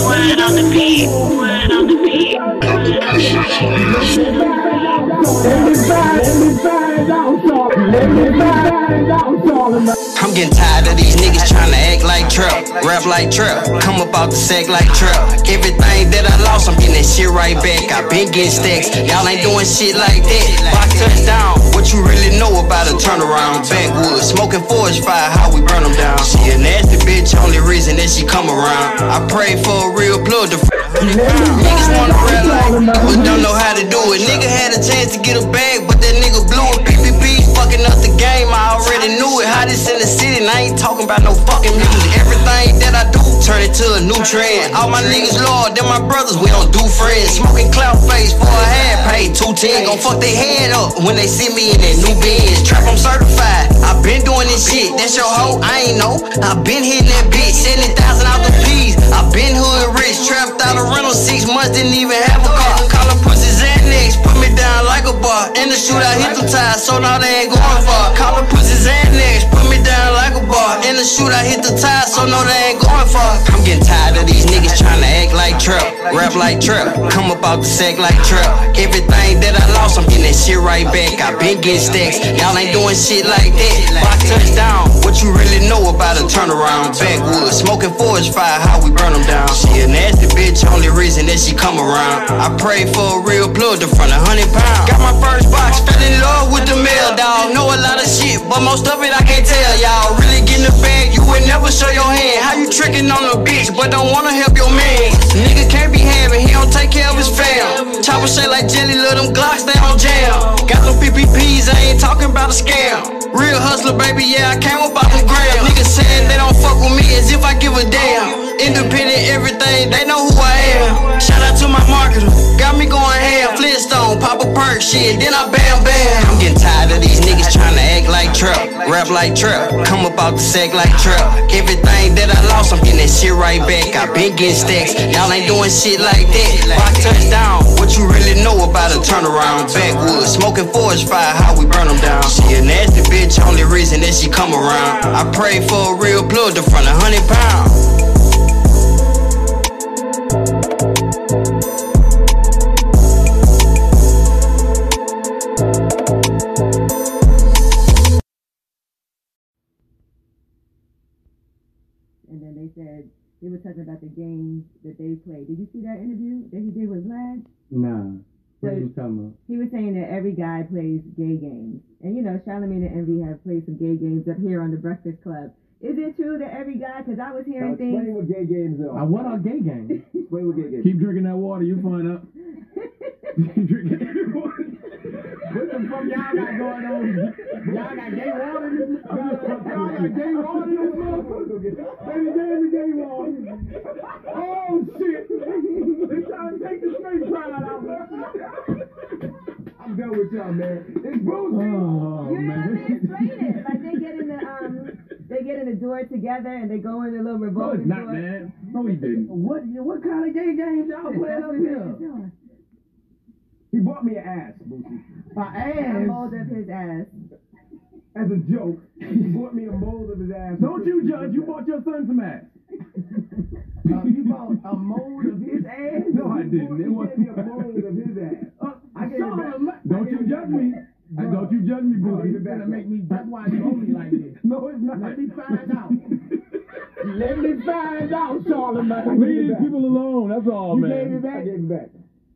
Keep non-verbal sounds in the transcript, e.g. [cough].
Word on the beat. Word on the beat. I'm getting tired of these niggas trying to act like trap, rap like trap, come up out the sack like trap. Everything that I lost, I'm getting that shit right back. I been getting stacks, y'all ain't doing shit like that. Box touchdown, what you really know about a turnaround? Backwoods, smoking forge fire, how we burn them down. She a nasty bitch, only reason that she come around. I pray for a real blood to Niggas wanna rap like, but don't know how to do it. Nigga had a chance to get a bag, but that nigga blew it. I ain't talking about no fucking music. Everything that I do, turn it to a new trend. All my niggas loyal, them my brothers, we don't do friends. Smoking clout face for a half, pay 210. Gon' fuck their head up when they see me in that new Benz. Trap, I'm certified. I been doing this shit, that's your hoe, I ain't know. I been hitting that bitch, 70,000 out the P's. I been hood rich, trapped out of rental six months, didn't even have a car. Call her pussy Xanax, put me down like a bar. In the shootout, hit the tires, so now they ain't going far. Call her pussy Xanax, the shootout, hit the tires, so no they ain't going far. I'm getting tired of these niggas trying to act like trap, rap like trap, come up the sack like trap. Everything that I lost, I'm getting that shit right back. I been getting stacks, y'all ain't doing shit like that. Box touchdown, what you really know about a turnaround? Backwoods, smoking forest fire, how we burn them down. She a nasty bitch, only she come around. I pray for a real blood to front a hundred pounds. Got my first box, fell in love with the mail, dog. Know a lot of shit, but most of it I can't tell y'all. Really get in the bag, you would never show your hand. How you tricking on a bitch, but don't wanna help your man? Nigga can't be having, he don't take care of his fam. Chopper shake like jelly, let them Glocks, they on jam. Got them PPPs, I ain't talking about a scam. Real hustler, baby, yeah, I came up out the rap like trap, come up out the sack like trap. Everything that I lost, I'm getting that shit right back. I been getting stacks, y'all ain't doing shit like that. Box touchdown, what you really know about a turnaround? Backwoods, smoking forest fire, how we burn them down. She a nasty bitch, only reason that she come around. I pray for a real blood to front a hundred pounds. And then they said they were talking about the games that they played. Did you see that interview that he did with Vlad? Nah. What So- you talking about? He was saying that every guy plays gay games, and you know, Charlamagne and Envy have played some gay games up here on the Breakfast Club. Is it true that every guy? Because I was Now hearing explain things. what gay games Uh, what are gay games? [laughs] Explain what gay games Keep drinking that water, you find out. [laughs] Keep drinking that water. What the fuck y'all got going on? Y'all got gay water in this? [laughs] Y'all got gay water in this motherfucker? Baby, gave me gay water. Oh shit! They trying to take the straight pride out of. I'm done with y'all, man. It's bullshit. Oh You to man. explain it. Like they get in the um, they get in the door together and they go in the little No, revolving it's not, door. man. No, he didn't. What? What kind of gay games y'all playing up here? He bought me an ass, Boosie. My ass. of his ass. As a joke, he bought me a mold of his ass. Don't you judge. You bought your son some ass. Uh, you bought a mold of his ass? No, I didn't. He It was gave me a mold of his ass. [laughs] Uh, I gave it back. Don't gave you judge back. me. Uh, Don't you judge me, Bro, boo. You're back, gonna make me. That's why you owe me like this. [laughs] No, it's not. Let me find out. [laughs] Let me find out, Charlamagne. Leave these people alone. That's all, man. You gave it back? I gave it back.